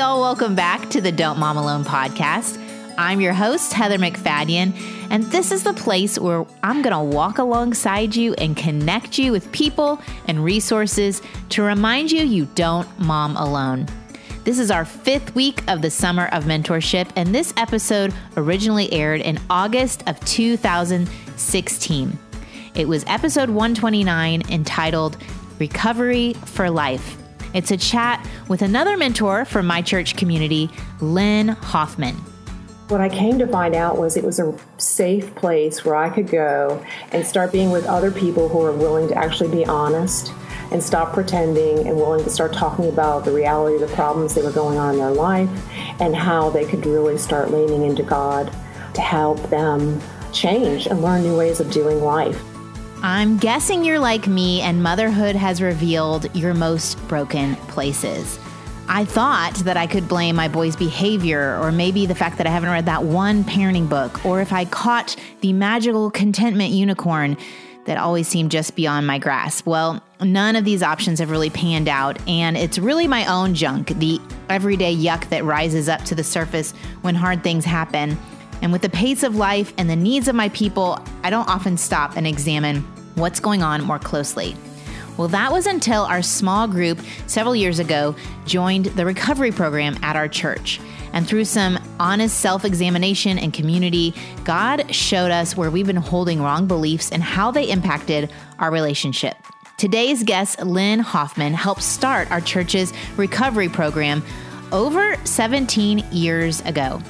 y'all. Welcome back to the Don't Mom Alone podcast. I'm your host, Heather MacFadyen, and this is the place where I'm going to walk alongside you and connect you with people and resources to remind you you don't mom alone. This is our fifth week of the Summer of Mentorship, and this episode originally aired in August of 2016. It was episode 129 entitled Recovery for Life. It's a chat with another mentor from my church community, Lynn Hoffman. What I came to find out was it was a safe place where I could go and start being with other people who are willing to actually be honest and stop pretending and willing to start talking about the reality of the problems that were going on in their life and how they could really start leaning into God to help them change and learn new ways of doing life. I'm guessing you're like me and motherhood has revealed your most broken places. I thought that I could blame my boy's behavior, or maybe the fact that I haven't read that one parenting book, or if I caught the magical contentment unicorn that always seemed just beyond my grasp. Well, none of these options have really panned out, and it's really my own junk, the everyday yuck that rises up to the surface when hard things happen. And with the pace of life and the needs of my people, I don't often stop and examine what's going on more closely. Well, that was until our small group several years ago joined the recovery program at our church. And through some honest self examination and community, God showed us where we've been holding wrong beliefs and how they impacted our relationship. Today's guest, Lynn Hoffman, helped start our church's recovery program over 17 years ago.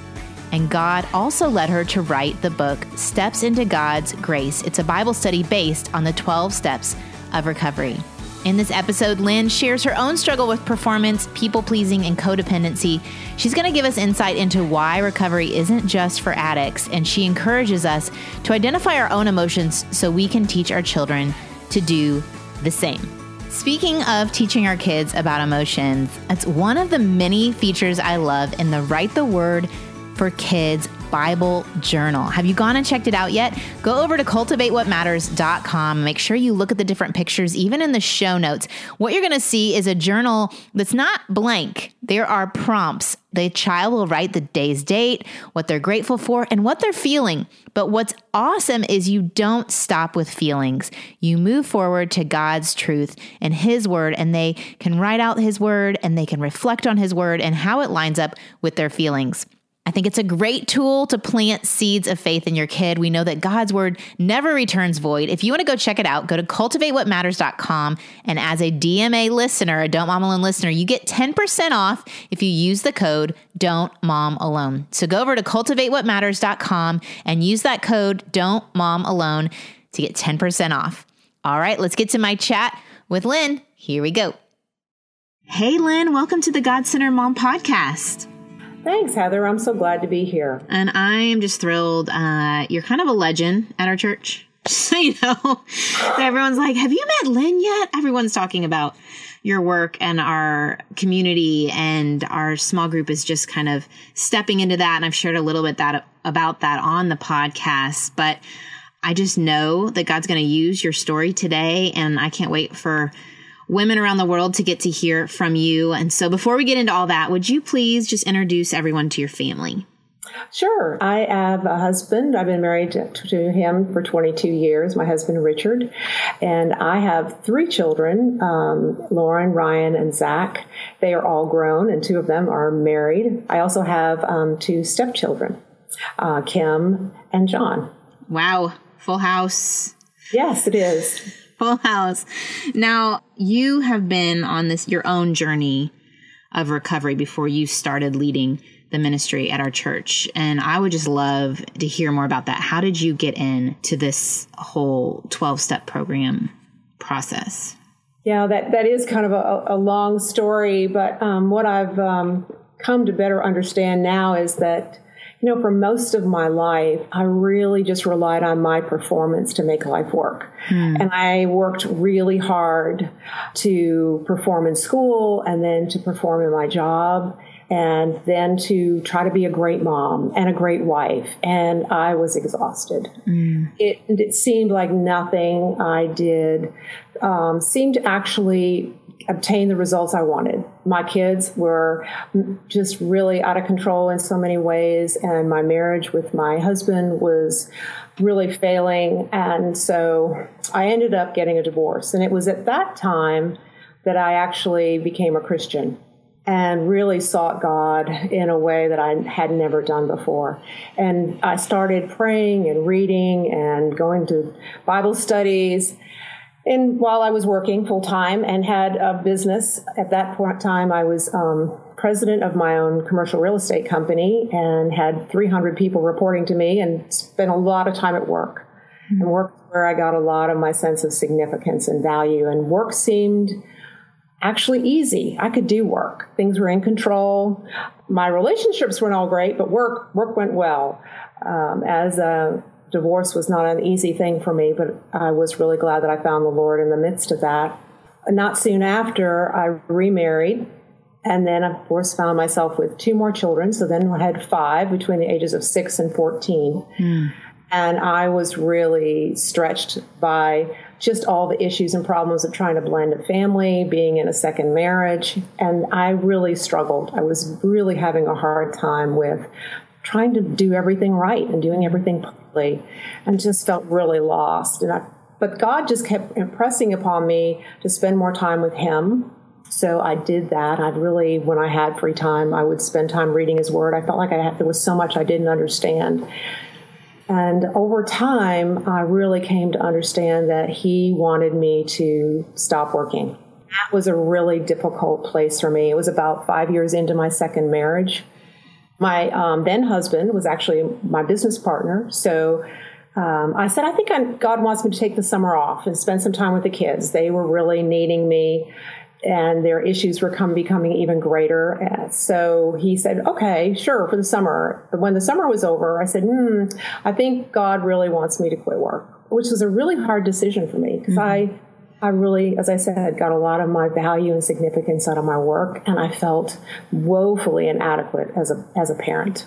And God also led her to write the book Steps into God's Grace. It's a Bible study based on the 12 steps of recovery. In this episode, Lynn shares her own struggle with performance, people pleasing, and codependency. She's going to give us insight into why recovery isn't just for addicts, and she encourages us to identify our own emotions so we can teach our children to do the same. Speaking of teaching our kids about emotions, it's one of the many features I love in the Write the Word for Kids Bible Journal. Have you gone and checked it out yet? Go over to cultivatewhatmatters.com. Make sure you look at the different pictures, even in the show notes. What you're going to see is a journal that's not blank. There are prompts. The child will write the day's date, what they're grateful for, and what they're feeling. But what's awesome is you don't stop with feelings. You move forward to God's truth and His word, and they can write out His word and they can reflect on His word and how it lines up with their feelings. I think it's a great tool to plant seeds of faith in your kid. We know that God's word never returns void. If you want to go check it out, go to cultivatewhatmatters.com. And as a DMA listener, a Don't Mom Alone listener, you get 10% off if you use the code Don't Mom Alone. So go over to cultivatewhatmatters.com and use that code Don't Mom Alone to get 10% off. All right, let's get to my chat with Lynn. Here we go. Hey, Lynn, welcome to the God Centered Mom podcast. Thanks, Heather. I'm so glad to be here. And I am just thrilled. Uh, you're kind of a legend at our church. So, you know, everyone's like, Have you met Lynn yet? Everyone's talking about your work and our community and our small group is just kind of stepping into that. And I've shared a little bit that about that on the podcast, but I just know that God's going to use your story today. And I can't wait for women around the world to get to hear from you. And so before we get into all that, would you please just introduce everyone to your family? Sure. I have a husband. I've been married to, him for 22 years, my husband Richard. And I have three children um, Lauren, Ryan, and Zach. They are all grown, and two of them are married. I also have um, two stepchildren, uh, Kim and John. Wow. Full house. Yes, it is. Full house. Now, you have been on this your own journey of recovery before you started leading the ministry at our church. And I would just love to hear more about that. How did you get in to this whole 12 step program process? Yeah, that, that is kind of a, a long story, but um, what I've um, come to better understand now is that you know, for most of my life, I really just relied on my performance to make life work. Hmm. And I worked really hard to perform in school and then to perform in my job and then to try to be a great mom and a great wife. And I was exhausted. Mm. It, it, seemed like nothing I did um, seemed actually obtain the results I wanted. My kids were just really out of control in so many ways, and my marriage with my husband was really failing. And so I ended up getting a divorce. And it was at that time that I actually became a Christian and really sought God in a way that I had never done before. And I started praying and reading and going to Bible studies and while I was working full time and had a business at that point time, I was um, president of my own commercial real estate company and had 300 people reporting to me and spent a lot of time at work. Mm-hmm. And work where I got a lot of my sense of significance and value. And work seemed actually easy. I could do work. Things were in control. My relationships weren't all great, but work work went well. Um, as a divorce was not an easy thing for me, but I was really glad that I found the Lord in the midst of that. Not soon after, I remarried and then, of course, found myself with two more children. So then I had five between the ages of six and 14. Mm. And I was really stretched by just all the issues and problems of trying to blend a family, being in a second marriage. And I really struggled. I was really having a hard time with trying to do everything right and doing everything perfectly and just felt really lost. And I, but God just kept impressing upon me to spend more time with Him. So I did that. I'd really, when I had free time, I would spend time reading His Word. I felt like I had, there was so much I didn't understand. And over time, I really came to understand that He wanted me to stop working. That was a really difficult place for me. It was about five years into my second marriage my um, then husband was actually my business partner. So um, I said, I think I'm, God wants me to take the summer off and spend some time with the kids. They were really needing me and their issues were come, becoming even greater. And so he said, okay, sure, for the summer. But when the summer was over, I said, hmm, I think God really wants me to quit work, which was a really hard decision for me because mm-hmm. I I really, as I said, got a lot of my value and significance out of my work, and I felt woefully inadequate as a as a parent.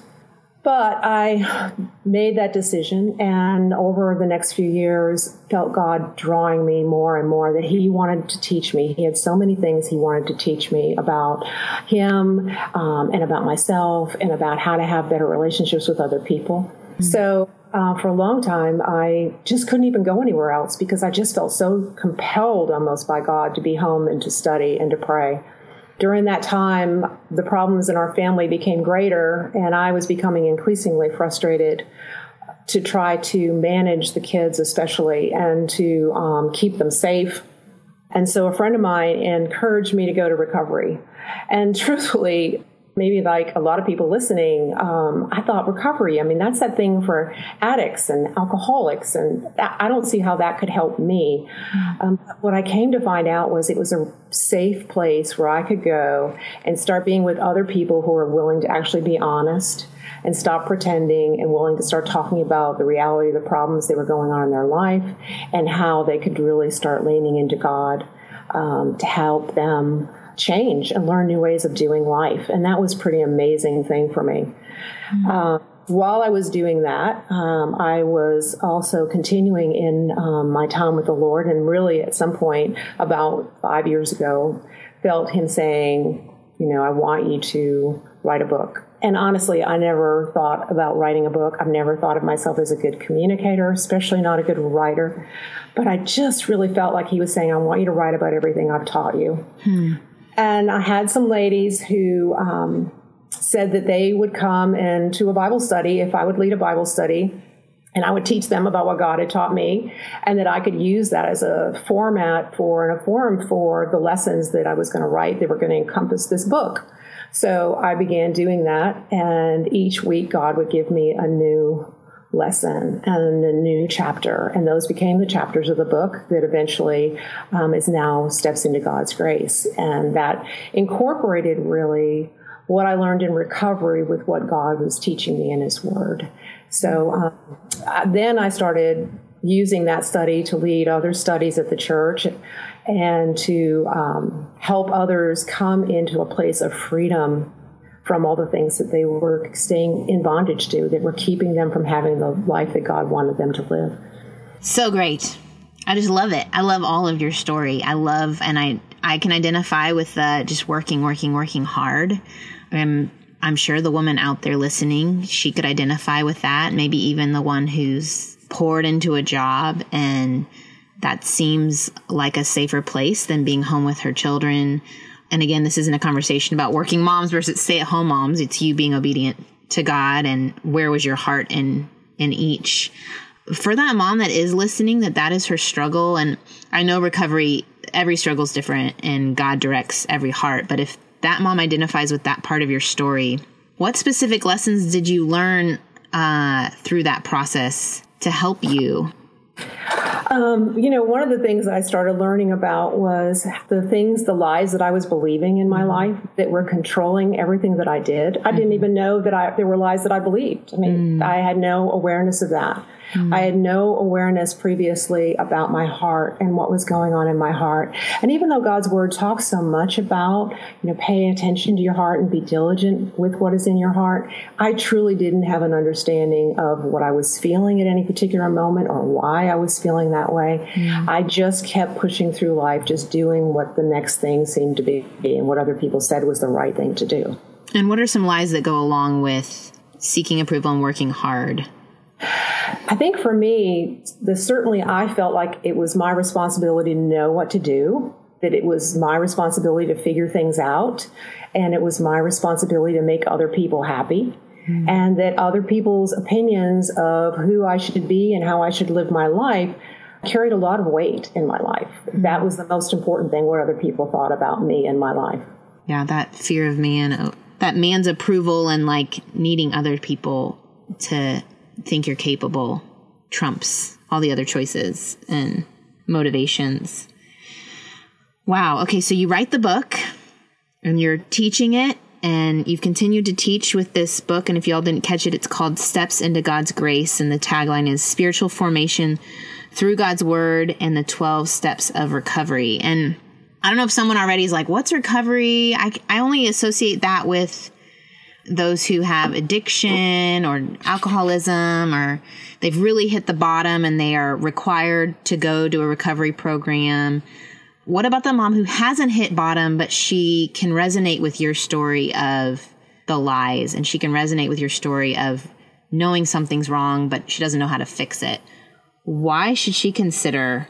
But I made that decision, and over the next few years, felt God drawing me more and more that He wanted to teach me. He had so many things He wanted to teach me about Him um, and about myself and about how to have better relationships with other people. Mm-hmm. So uh, for a long time, I just couldn't even go anywhere else because I just felt so compelled almost by God to be home and to study and to pray. During that time, the problems in our family became greater, and I was becoming increasingly frustrated to try to manage the kids, especially, and to um, keep them safe. And so a friend of mine encouraged me to go to recovery. And truthfully, maybe like a lot of people listening, um, I thought recovery. I mean, that's that thing for addicts and alcoholics, and that, I don't see how that could help me. Mm-hmm. Um, what I came to find out was it was a safe place where I could go and start being with other people who are willing to actually be honest and stop pretending and willing to start talking about the reality of the problems that were going on in their life and how they could really start leaning into God um, to help them change and learn new ways of doing life. And that was pretty amazing thing for me. Mm-hmm. Uh, while I was doing that, um, I was also continuing in um, my time with the Lord, and really at some point about five years ago, felt Him saying, "You know, I want you to write a book." And honestly, I never thought about writing a book. I've never thought of myself as a good communicator, especially not a good writer. But I just really felt like He was saying, "I want you to write about everything I've taught you." Hmm. And I had some ladies who um, said that they would come into a Bible study if I would lead a Bible study. And I would teach them about what God had taught me, and that I could use that as a format for and a forum for the lessons that I was going to write. that were going to encompass this book. So I began doing that, and each week God would give me a new lesson and a new chapter. And those became the chapters of the book that eventually um, is now Steps into God's Grace. And that incorporated really what I learned in recovery with what God was teaching me in His Word. So um, then I started using that study to lead other studies at the church and to um, help others come into a place of freedom from all the things that they were staying in bondage to, that were keeping them from having the life that God wanted them to live. So great. I just love it. I love all of your story. I love, and I, I can identify with uh, just working, working, working hard. I'm, I'm sure the woman out there listening, she could identify with that. Maybe even the one who's poured into a job and that seems like a safer place than being home with her children. And again, this isn't a conversation about working moms versus stay at home moms. It's you being obedient to God and where was your heart in in each. For that mom that is listening, that that is her struggle. And I know recovery, every struggle is different and God directs every heart. But if that mom identifies with that part of your story, what specific lessons did you learn uh, through that process to help you um, you know, one of the things I started learning about was the things, the lies that I was believing in my mm-hmm. life that were controlling everything that I did. I didn't mm-hmm. even know that I, there were lies that I believed. I mean, mm. I had no awareness of that. Mm. I had no awareness previously about my heart and what was going on in my heart. And even though God's word talks so much about, you know, paying attention to your heart and be diligent with what is in your heart, I truly didn't have an understanding of what I was feeling at any particular moment or why I was feeling that way. Mm. I just kept pushing through life, just doing what the next thing seemed to be and what other people said was the right thing to do. And what are some lies that go along with seeking approval and working hard? I think for me, the, certainly I felt like it was my responsibility to know what to do, that it was my responsibility to figure things out, and it was my responsibility to make other people happy. Mm-hmm. And that other people's opinions of who I should be and how I should live my life carried a lot of weight in my life. Mm-hmm. That was the most important thing, what other people thought about me and my life. Yeah, that fear of man, that man's approval and like needing other people to think you're capable trumps all the other choices and motivations. Wow. Okay. So you write the book and you're teaching it and you've continued to teach with this book. And if y'all didn't catch it, it's called Steps into God's Grace. And the tagline is spiritual formation through God's word and the 12 steps of recovery. And I don't know if someone already is like, what's recovery? I, I only associate that with those who have addiction or alcoholism or they've really hit the bottom and they are required to go to a recovery program. What about the mom who hasn't hit bottom, but she can resonate with your story of the lies and she can resonate with your story of knowing something's wrong, but she doesn't know how to fix it? Why should she consider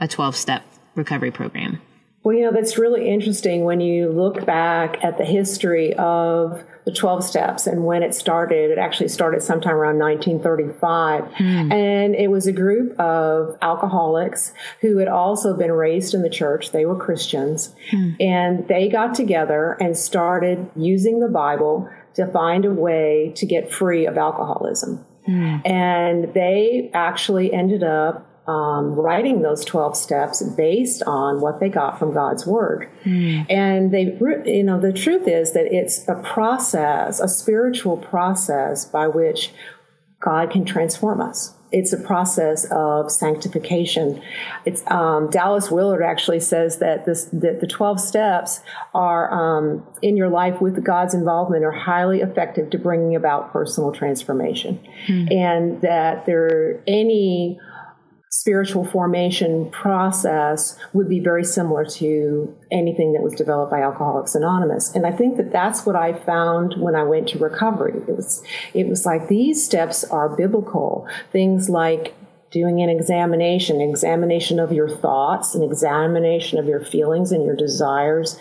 a 12 step recovery program? Well, you know, that's really interesting when you look back at the history of the 12 steps and when it started. It actually started sometime around 1935. Mm. And it was a group of alcoholics who had also been raised in the church. They were Christians. Mm. And they got together and started using the Bible to find a way to get free of alcoholism. Mm. And they actually ended up um, writing those 12 steps based on what they got from God's word. Mm. And they, you know, the truth is that it's a process, a spiritual process by which God can transform us. It's a process of sanctification. It's um, Dallas Willard actually says that this that the twelve steps are um, in your life with God's involvement are highly effective to bringing about personal transformation, mm. and that there any spiritual formation process would be very similar to anything that was developed by Alcoholics Anonymous. And I think that that's what I found when I went to recovery. It was, it was like these steps are biblical. Things like doing an examination, examination of your thoughts, an examination of your feelings and your desires,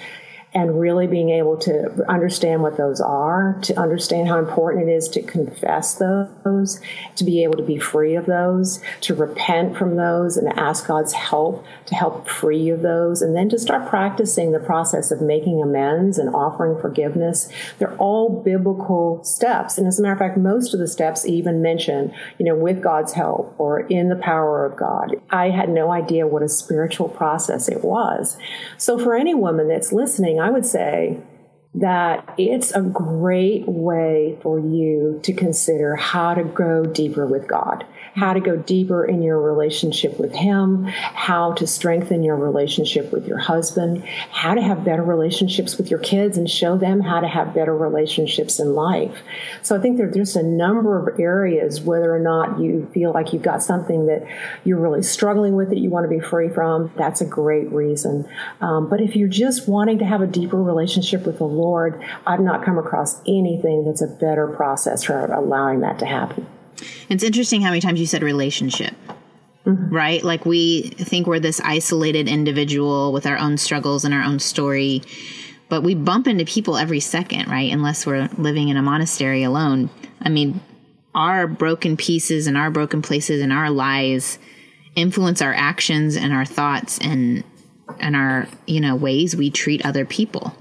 and really being able to understand what those are, to understand how important it is to confess those, to be able to be free of those, to repent from those and ask God's help to help free you of those, and then to start practicing the process of making amends and offering forgiveness. They're all biblical steps. And as a matter of fact, most of the steps even mention, you know, with God's help or in the power of God. I had no idea what a spiritual process it was. So for any woman that's listening, I would say that it's a great way for you to consider how to go deeper with God, how to go deeper in your relationship with Him, how to strengthen your relationship with your husband, how to have better relationships with your kids and show them how to have better relationships in life. So I think there's just a number of areas, whether or not you feel like you've got something that you're really struggling with that you want to be free from, that's a great reason. Um, but if you're just wanting to have a deeper relationship with the Lord, I've not come across anything that's a better process for allowing that to happen. It's interesting how many times you said relationship. Mm-hmm. Right? Like we think we're this isolated individual with our own struggles and our own story, but we bump into people every second, right? Unless we're living in a monastery alone. I mean, our broken pieces and our broken places and our lies influence our actions and our thoughts and and our, you know, ways we treat other people.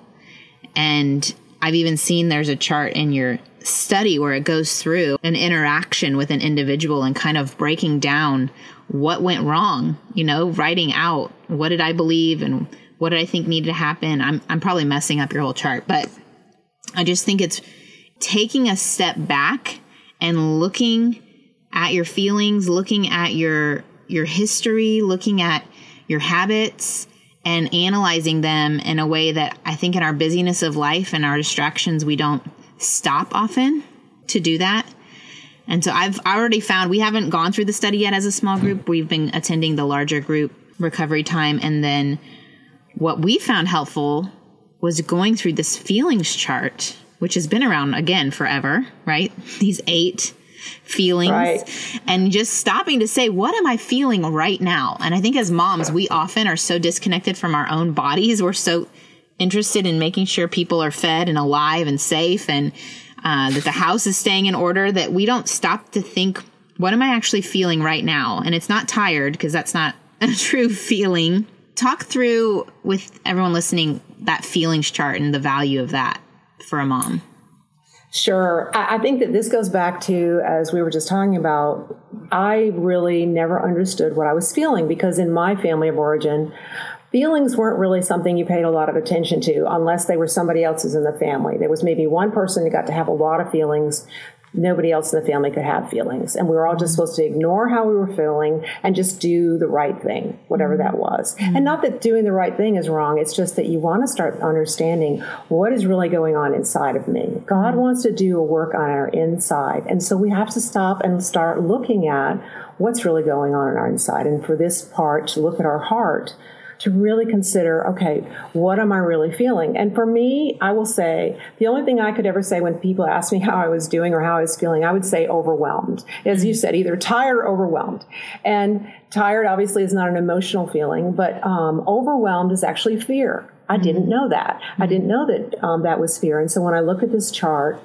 And I've even seen there's a chart in your study where it goes through an interaction with an individual and kind of breaking down what went wrong, you know, writing out what did I believe and what did I think needed to happen. I'm I'm probably messing up your whole chart, but I just think it's taking a step back and looking at your feelings, looking at your your history, looking at your habits and analyzing them in a way that I think in our busyness of life and our distractions we don't stop often to do that. And so I've already found we haven't gone through the study yet as a small group. We've been attending the larger group recovery time. And then what we found helpful was going through this feelings chart, which has been around again forever, right? These eight feelings right. and just stopping to say, what am I feeling right now? And I think as moms, we often are so disconnected from our own bodies. We're so interested in making sure people are fed and alive and safe and uh, that the house is staying in order that we don't stop to think what am i actually feeling right now? And it's not tired because that's not a true feeling. Talk through with everyone listening that feelings chart and the value of that for a mom. Sure. I think that this goes back to, as we were just talking about, I really never understood what I was feeling because in my family of origin, feelings weren't really something you paid a lot of attention to unless they were somebody else's in the family. There was maybe one person who got to have a lot of feelings. Nobody else in the family could have feelings. And we were all just supposed to ignore how we were feeling and just do the right thing, whatever that was. Mm-hmm. And not that doing the right thing is wrong. It's just that you want to start understanding what is really going on inside of me. God mm-hmm. wants to do a work on our inside. And so we have to stop and start looking at what's really going on in our inside. And for this part, to look at our heart to really consider, okay, what am I really feeling? And for me, I will say the only thing I could ever say when people ask me how I was doing or how I was feeling, I would say overwhelmed. As you said, either tired or overwhelmed. And tired obviously is not an emotional feeling, but um, overwhelmed is actually fear. I didn't know that. I didn't know that um, that was fear. And so when I look at this chart,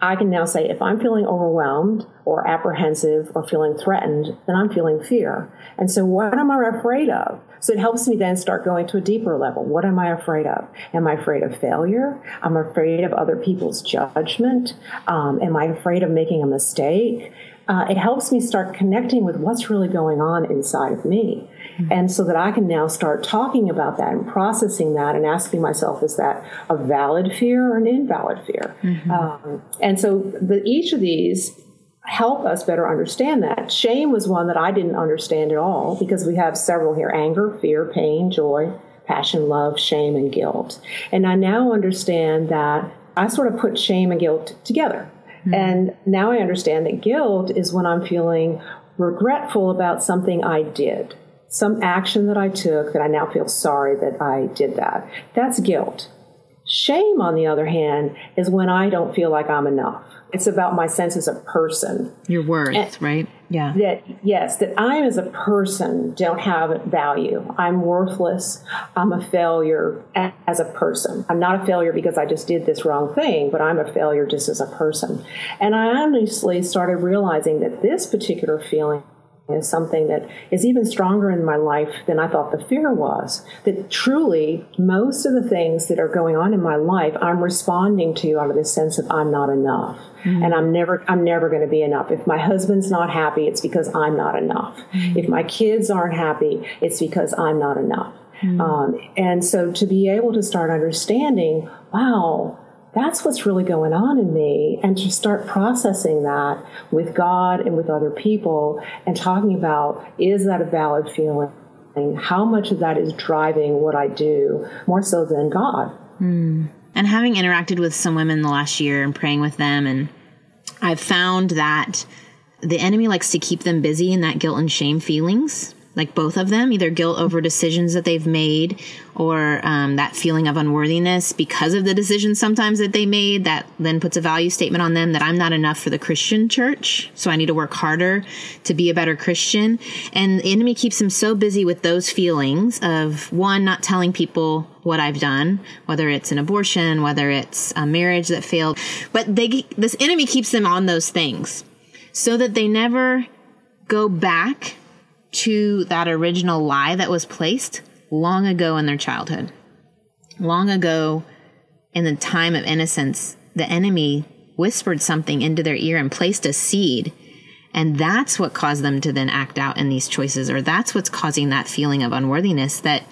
I can now say if I'm feeling overwhelmed or apprehensive or feeling threatened, then I'm feeling fear. And so what am I afraid of? So it helps me then start going to a deeper level. What am I afraid of? Am I afraid of failure? I'm afraid of other people's judgment. Um, am I afraid of making a mistake? Uh, it helps me start connecting with what's really going on inside of me. Mm-hmm. And so that I can now start talking about that and processing that and asking myself, is that a valid fear or an invalid fear? Mm-hmm. Um, and so the, each of these help us better understand that. Shame was one that I didn't understand at all because we have several here anger, fear, pain, joy, passion, love, shame, and guilt. And I now understand that I sort of put shame and guilt together. Mm-hmm. And now I understand that guilt is when I'm feeling regretful about something I did, some action that I took that I now feel sorry that I did that. That's guilt. Shame, on the other hand, is when I don't feel like I'm enough. It's about my sense as a person. Your worth, and right? Yeah. That yes, that I as a person don't have value. I'm worthless. I'm a failure as a person. I'm not a failure because I just did this wrong thing, but I'm a failure just as a person. And I honestly started realizing that this particular feeling is something that is even stronger in my life than I thought the fear was. That truly, most of the things that are going on in my life, I'm responding to out of this sense of I'm not enough, mm-hmm. and I'm never, I'm never going to be enough. If my husband's not happy, it's because I'm not enough. Mm-hmm. If my kids aren't happy, it's because I'm not enough. Mm-hmm. Um, and so, to be able to start understanding, wow that's what's really going on in me. And to start processing that with God and with other people and talking about is that a valid feeling? How much of that is driving what I do more so than God? Mm. And having interacted with some women the last year and praying with them, and I've found that the enemy likes to keep them busy in that guilt and shame feelings like both of them, either guilt over decisions that they've made or um, that feeling of unworthiness because of the decisions sometimes that they made that then puts a value statement on them that I'm not enough for the Christian church. So I need to work harder to be a better Christian. And the enemy keeps them so busy with those feelings of one, not telling people what I've done, whether it's an abortion, whether it's a marriage that failed. But they, this enemy keeps them on those things so that they never go back to that original lie that was placed long ago in their childhood. Long ago, in the time of innocence, the enemy whispered something into their ear and placed a seed. And that's what caused them to then act out in these choices, or that's what's causing that feeling of unworthiness that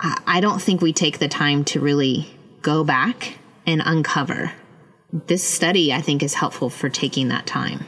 I don't think we take the time to really go back and uncover. This study, I think, is helpful for taking that time.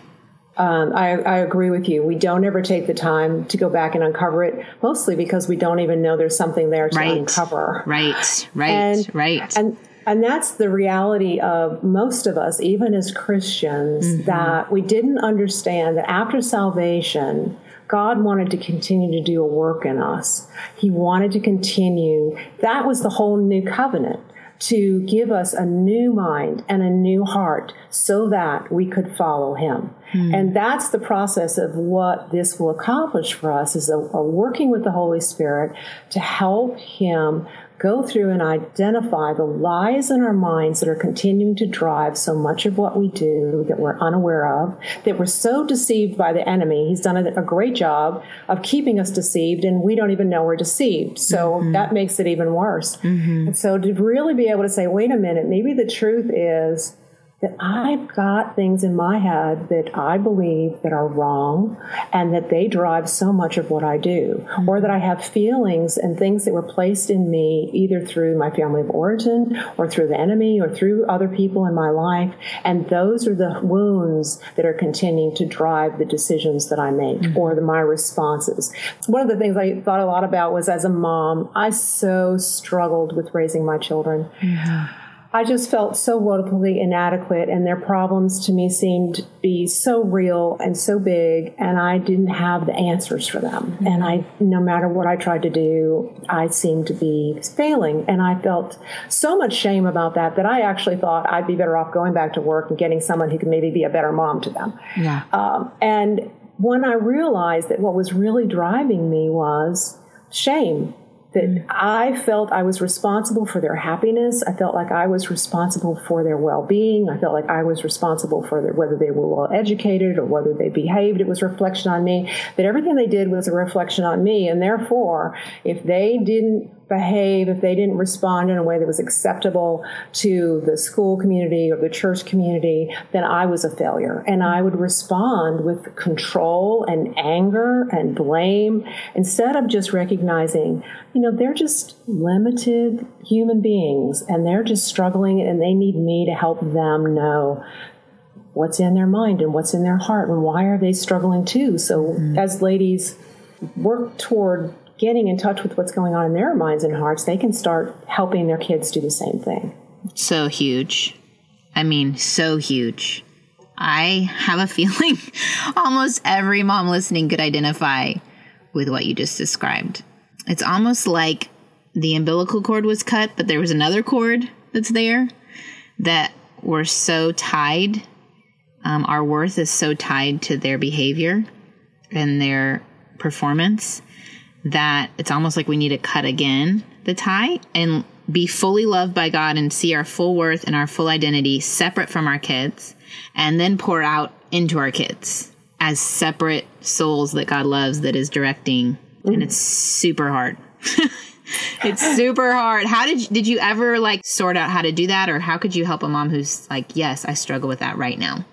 Um, I, I, agree with you. We don't ever take the time to go back and uncover it, mostly because we don't even know there's something there to right. uncover. Right, right, and, right. And and that's the reality of most of us, even as Christians, mm-hmm. that we didn't understand that after salvation, God wanted to continue to do a work in us. He wanted to continue. That was the whole new covenant to give us a new mind and a new heart so that we could follow him. Mm. And that's the process of what this will accomplish for us is a, a working with the Holy Spirit to help him go through and identify the lies in our minds that are continuing to drive so much of what we do that we're unaware of, that we're so deceived by the enemy. He's done a, great job of keeping us deceived, and we don't even know we're deceived. So mm-hmm. that makes it even worse. Mm-hmm. And so to really be able to say, wait a minute, maybe the truth is that I've got things in my head that I believe that are wrong and that they drive so much of what I do, mm-hmm. or that I have feelings and things that were placed in me either through my family of origin or through the enemy or through other people in my life. And those are the wounds that are continuing to drive the decisions that I make mm-hmm. or the, my responses. One of the things I thought a lot about was as a mom, I so struggled with raising my children. Mm-hmm I just felt so woefully inadequate, and their problems to me seemed to be so real and so big, and I didn't have the answers for them. Mm-hmm. And I, no matter what I tried to do, I seemed to be failing, and I felt so much shame about that that I actually thought I'd be better off going back to work and getting someone who could maybe be a better mom to them. Yeah. Um, and when I realized that what was really driving me was shame that mm. I felt I was responsible for their happiness. I felt like I was responsible for their well-being. I felt like I was responsible for their, whether they were well educated or whether they behaved. It was a reflection on me. That everything they did was a reflection on me, and therefore, if they didn't behave, if they didn't respond in a way that was acceptable to the school community or the church community, then I was a failure. And I would respond with control and anger and blame instead of just recognizing, you know, they're just limited human beings and they're just struggling and they need me to help them know what's in their mind and what's in their heart and why are they struggling too. So mm-hmm. as ladies work toward getting in touch with what's going on in their minds and hearts, they can start helping their kids do the same thing. So huge. I mean, so huge. I have a feeling almost every mom listening could identify with what you just described. It's almost like the umbilical cord was cut, but there was another cord that's there that we're so tied. Um, our worth is so tied to their behavior and their performance that it's almost like we need to cut again the tie and be fully loved by God and see our full worth and our full identity separate from our kids and then pour out into our kids as separate souls that God loves that is directing mm. and it's super hard. it's super hard. How did you, did you ever like sort out how to do that or how could you help a mom who's like, "Yes, I struggle with that right now?"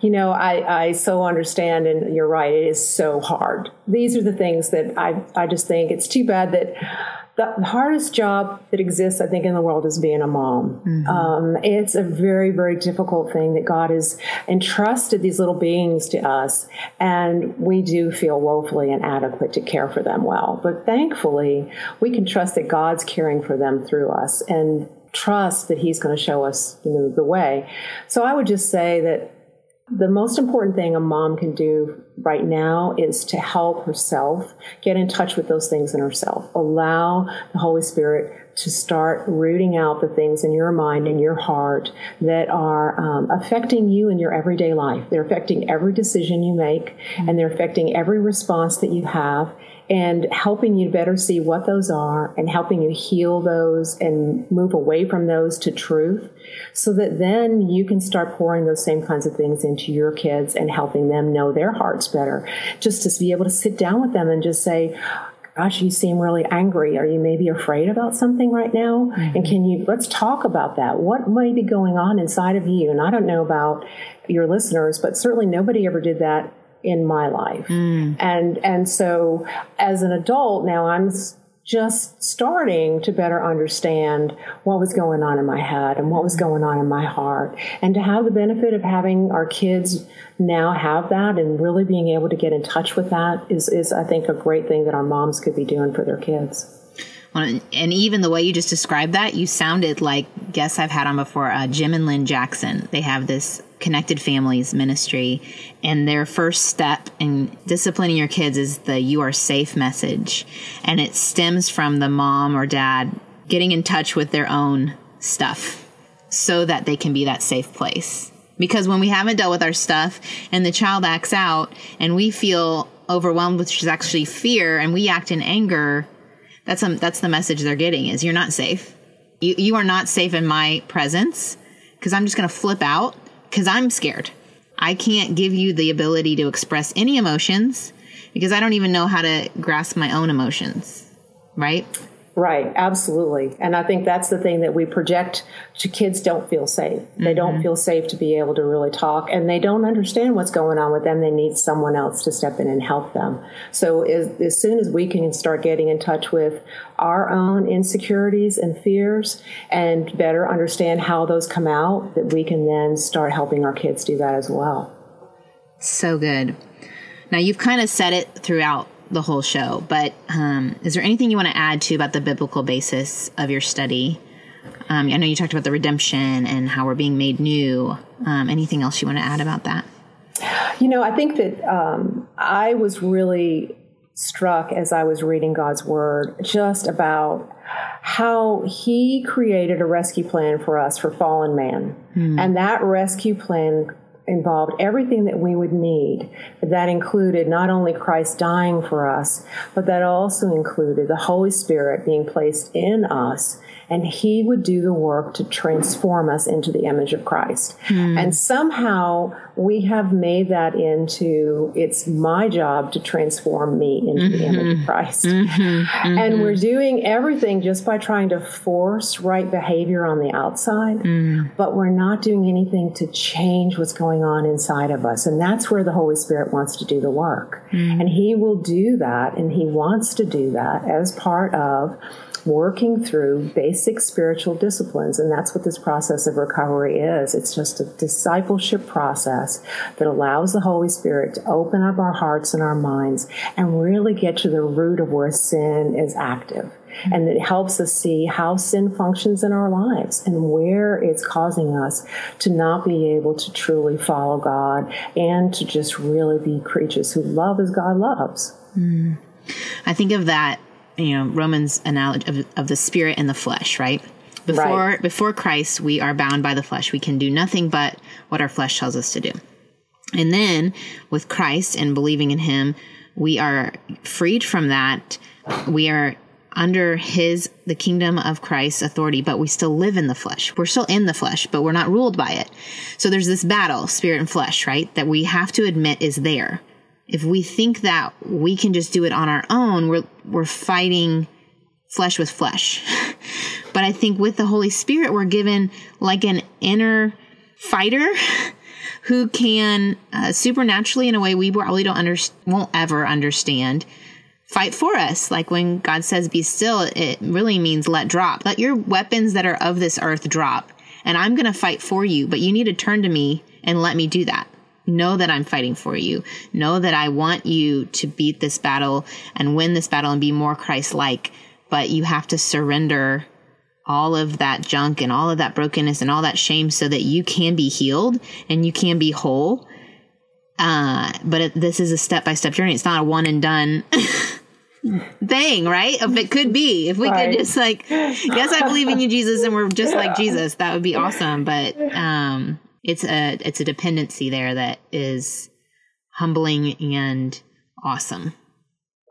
You know, I, I so understand, and you're right, it is so hard. These are the things that I, I just think it's too bad that the hardest job that exists, I think, in the world is being a mom. Mm-hmm. Um, it's a very, very difficult thing that God has entrusted these little beings to us, and we do feel woefully inadequate to care for them well. But thankfully, we can trust that God's caring for them through us, and trust that He's going to show us you know, the way. So I would just say that the most important thing a mom can do right now is to help herself get in touch with those things in herself. Allow the Holy Spirit to start rooting out the things in your mind and your heart that are um, affecting you in your everyday life. They're affecting every decision you make, and they're affecting every response that you have and helping you better see what those are and helping you heal those and move away from those to truth so that then you can start pouring those same kinds of things into your kids and helping them know their hearts better. Just to be able to sit down with them and just say, gosh, you seem really angry. Are you maybe afraid about something right now? Mm-hmm. And can you, let's talk about that. What might be going on inside of you? And I don't know about your listeners, but certainly nobody ever did that in my life. Mm. And and so as an adult now I'm just starting to better understand what was going on in my head and what was going on in my heart and to have the benefit of having our kids now have that and really being able to get in touch with that is is I think a great thing that our moms could be doing for their kids. and even the way you just described that, you sounded like guests I've had on before, uh, Jim and Lynne Jackson. They have this Connected Families ministry, and their first step in disciplining your kids is the you are safe message. And it stems from the mom or dad getting in touch with their own stuff so that they can be that safe place. Because when we haven't dealt with our stuff and the child acts out and we feel overwhelmed, which is actually fear, and we act in anger, that's, a, that's the message they're getting is you're not safe. You, you are not safe in my presence because I'm just going to flip out because I'm scared. I can't give you the ability to express any emotions because I don't even know how to grasp my own emotions. Right? Right, absolutely. And I think that's the thing that we project to kids don't feel safe. They mm-hmm. don't feel safe to be able to really talk and they don't understand what's going on with them. They need someone else to step in and help them. So as, as soon as we can start getting in touch with our own insecurities and fears and better understand how those come out, that we can then start helping our kids do that as well. So good. Now you've kind of said it throughout the whole show, but um, is there anything you want to add to about the biblical basis of your study? Um, I know you talked about the redemption and how we're being made new. Um, anything else you want to add about that? You know, I think that um, I was really struck as I was reading God's word just about how he created a rescue plan for us for fallen man. Mm. And that rescue plan involved everything that we would need. That included not only Christ dying for us, but that also included the Holy Spirit being placed in us and he would do the work to transform us into the image of Christ. Hmm. And somehow we have made that into it's my job to transform me into mm-hmm. the image of mm-hmm. Christ. Mm-hmm. Mm-hmm. And we're doing everything just by trying to force right behavior on the outside, mm. but we're not doing anything to change what's going on inside of us. And that's where the Holy Spirit wants to do the work. Mm. And he will do that and he wants to do that as part of working through basic spiritual disciplines. And that's what this process of recovery is. It's just a discipleship process that allows the Holy Spirit to open up our hearts and our minds and really get to the root of where sin is active. And it helps us see how sin functions in our lives and where it's causing us to not be able to truly follow God and to just really be creatures who love as God loves. Mm. I think of that you know Romans analogy of, of the spirit and the flesh, right? Before right. before Christ, we are bound by the flesh. We can do nothing but what our flesh tells us to do. And then with Christ and believing in him, we are freed from that. We are under his the kingdom of Christ's authority, but we still live in the flesh. We're still in the flesh, but we're not ruled by it. So there's this battle, spirit and flesh, right? That we have to admit is there if we think that we can just do it on our own, we're we're fighting flesh with flesh. but I think with the Holy Spirit, we're given like an inner fighter who can uh, supernaturally, in a way we probably don't under, won't ever understand, fight for us. Like when God says, be still, it really means let drop. Let your weapons that are of this earth drop. And I'm going to fight for you, but you need to turn to me and let me do that. Know that I'm fighting for you. Know that I want you to beat this battle and win this battle and be more Christ like. But you have to surrender all of that junk and all of that brokenness and all that shame so that you can be healed and you can be whole. Uh, but it, this is a step by step journey. It's not a one and done thing, right? If it could be, if we right. could just like, yes, I believe in you, Jesus, and we're just like Jesus, that would be awesome. But um, it's a it's a dependency there that is humbling and awesome.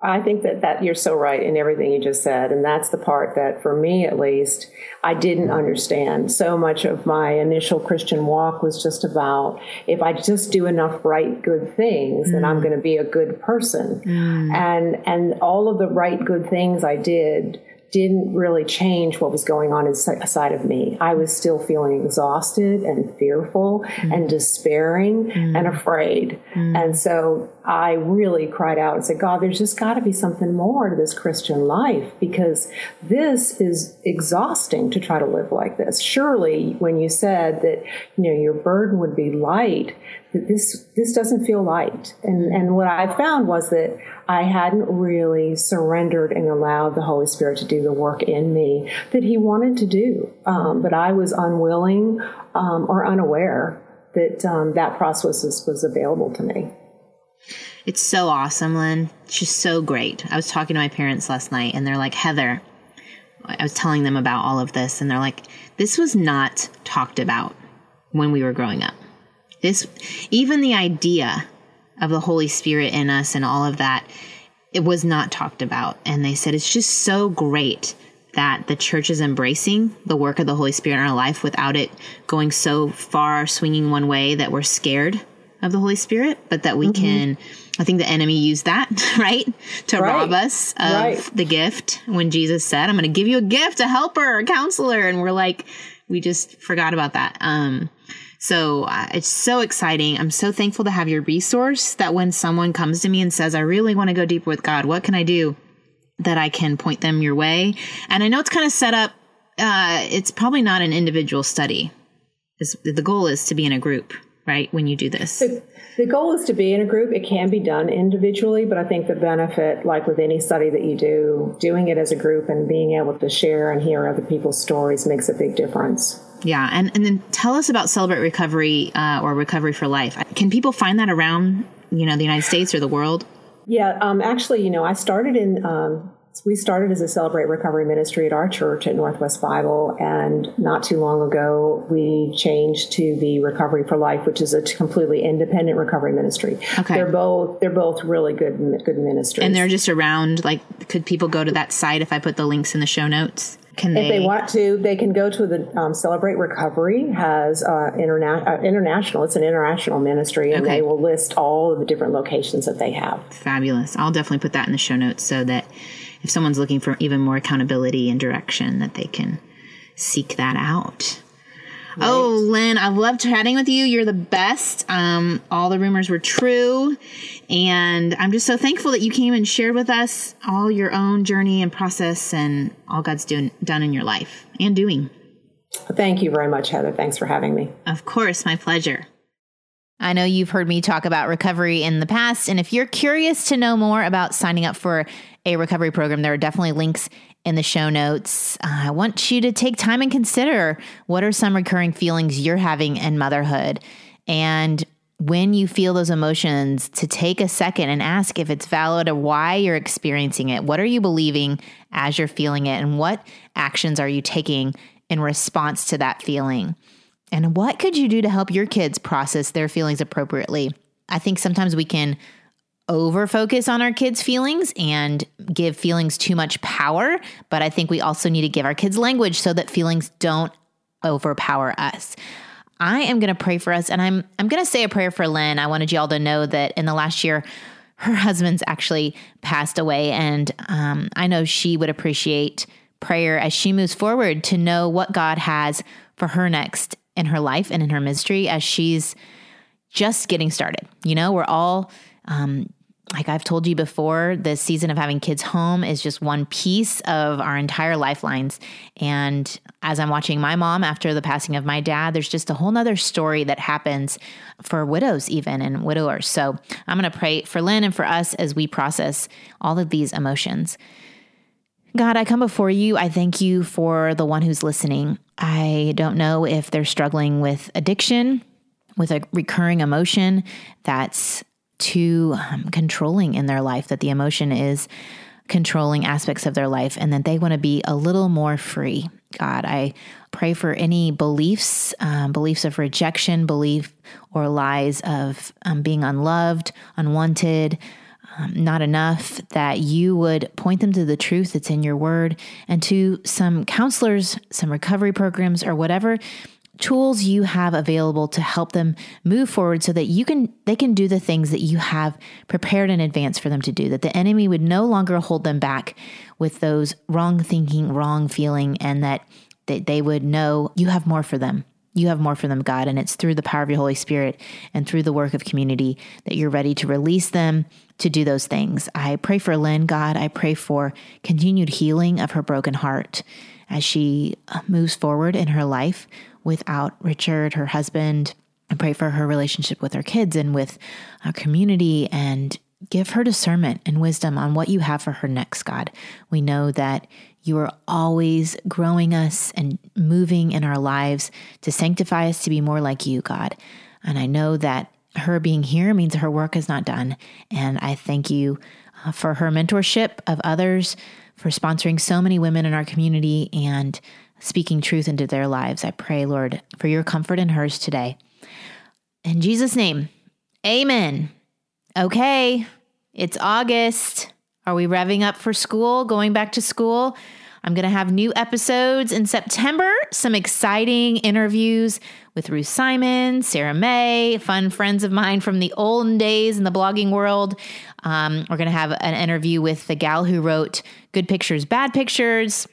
I think that, that you're so right in everything you just said. And that's the part that, for me at least, I didn't understand. So much of my initial Christian walk was just about if I just do enough right, good things, mm. then I'm mm. going to be a good person. Mm. And, and all of the right, good things I did didn't really change what was going on inside of me. I was still feeling exhausted and fearful mm. and despairing mm. and afraid. Mm. And so I really cried out and said, God, there's just got to be something more to this Christian life because this is exhausting to try to live like this. Surely, when you said that, you know, your burden would be light, that this this doesn't feel light. And and what I found was that I hadn't really surrendered and allowed the Holy Spirit to do the work in me that He wanted to do, um, but I was unwilling um, or unaware that um, that process was, was available to me. It's so awesome, Lynne. She's so great. I was talking to my parents last night, and they're like, Heather. I was telling them about all of this, and they're like, this was not talked about when we were growing up. This, even the idea of the Holy Spirit in us and all of that, it was not talked about. And they said it's just so great that the church is embracing the work of the Holy Spirit in our life without it going so far swinging one way that we're scared of the Holy Spirit, but that we mm-hmm. can. I think the enemy used that, right? To right. rob us of right. the gift when Jesus said, I'm going to give you a gift, a helper, a counselor. And we're like, we just forgot about that. Um, so uh, it's so exciting. I'm so thankful to have your resource that when someone comes to me and says, I really want to go deeper with God, what can I do? That I can point them your way. And I know it's kind of set up, uh, it's probably not an individual study. It's, the goal is to be in a group, right? When you do this. The, the goal is to be in a group. It can be done individually, but I think the benefit, like with any study that you do, doing it as a group and being able to share and hear other people's stories makes a big difference. Yeah, and and then tell us about Celebrate Recovery uh, or Recovery for Life. Can people find that around you know the United States or the world? Yeah, um, actually, you know, I started in. Um, we started as a Celebrate Recovery ministry at our church at Northwest Bible, and not too long ago we changed to the Recovery for Life, which is a completely independent recovery ministry. Okay, they're both they're both really good good ministries, and they're just around. Like, could people go to that site if I put the links in the show notes? Can they? If they want to, they can go to the um, Celebrate Recovery has uh, interna- uh, international. It's an international ministry, and okay. they will list all of the different locations that they have. Fabulous! I'll definitely put that in the show notes so that if someone's looking for even more accountability and direction, that they can seek that out. Right. Oh, Lynne, I love chatting with you. You're the best. Um, all the rumors were true. And I'm just so thankful that you came and shared with us all your own journey and process and all God's doing, done in your life and doing. Thank you very much, Heather. Thanks for having me. Of course, my pleasure. I know you've heard me talk about recovery in the past. And if you're curious to know more about signing up for a recovery program, there are definitely links in the show notes. Uh, I want you to take time and consider what are some recurring feelings you're having in motherhood. And when you feel those emotions, to take a second and ask if it's valid or why you're experiencing it. What are you believing as you're feeling it? And what actions are you taking in response to that feeling? And what could you do to help your kids process their feelings appropriately? I think sometimes we can over focus on our kids' feelings and give feelings too much power. But I think we also need to give our kids language so that feelings don't overpower us. I am going to pray for us and I'm I'm going to say a prayer for Lynne. I wanted you all to know that in the last year her husband's actually passed away and um, I know she would appreciate prayer as she moves forward to know what God has for her next in her life and in her ministry as she's just getting started. You know, we're all um, like I've told you before, the season of having kids home is just one piece of our entire lifelines. And as I'm watching my mom after the passing of my dad, there's just a whole nother story that happens for widows, even and widowers. So I'm going to pray for Lynne and for us as we process all of these emotions. God, I come before you. I thank you for the one who's listening. I don't know if they're struggling with addiction, with a recurring emotion that's too um, controlling in their life, that the emotion is controlling aspects of their life, and that they want to be a little more free. God, I pray for any beliefs, um, beliefs of rejection, belief or lies of um, being unloved, unwanted, um, not enough, that you would point them to the truth that's in your word and to some counselors, some recovery programs, or whatever tools you have available to help them move forward so that you can they can do the things that you have prepared in advance for them to do that the enemy would no longer hold them back with those wrong thinking wrong feeling and that they, they would know you have more for them. You have more for them god and it's through the power of your holy spirit and through the work of community that you're ready to release them to do those things. I pray for Lynne god. I pray for continued healing of her broken heart as she uh, moves forward in her life without Richard, her husband. I pray for her relationship with her kids and with our community and give her discernment and wisdom on what you have for her next, God. We know that you are always growing us and moving in our lives to sanctify us to be more like you, God. And I know that her being here means her work is not done. And I thank you uh, for her mentorship of others, for sponsoring so many women in our community, and speaking truth into their lives. I pray, Lord, for your comfort in hers today. In Jesus' name, amen. Okay, it's August. Are we revving up for school, going back to school? I'm going to have new episodes in September, some exciting interviews with Ruth Simon, Sarah Mae, fun friends of mine from the olden days in the blogging world. Um, we're going to have an interview with the gal who wrote Good Pictures, Bad Pictures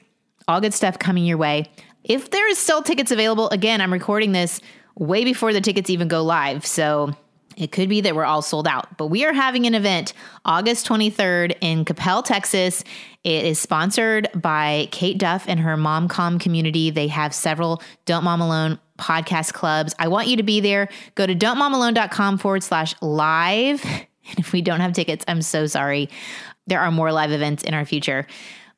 all good stuff coming your way. If there is still tickets available, again, I'm recording this way before the tickets even go live. So it could be that we're all sold out, but we are having an event August 23rd in Coppell, Texas. It is sponsored by Kate Duff and her MomCom community. They have several Don't Mom Alone podcast clubs. I want you to be there. Go to don'tmomalone.com forward slash live. And if we don't have tickets, I'm so sorry. There are more live events in our future.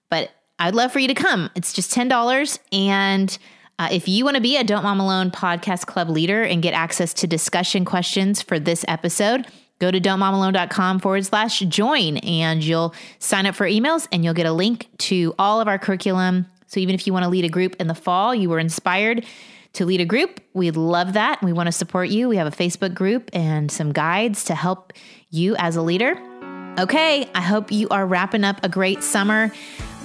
But I'd love for you to come. It's just $10. And uh, if you want to be a Don't Mom Alone podcast club leader and get access to discussion questions for this episode, go to don'tmomalone.com forward slash join and you'll sign up for emails and you'll get a link to all of our curriculum. So even if you want to lead a group in the fall, you were inspired to lead a group, we'd love that. We want to support you. We have a Facebook group and some guides to help you as a leader. Okay, I hope you are wrapping up a great summer.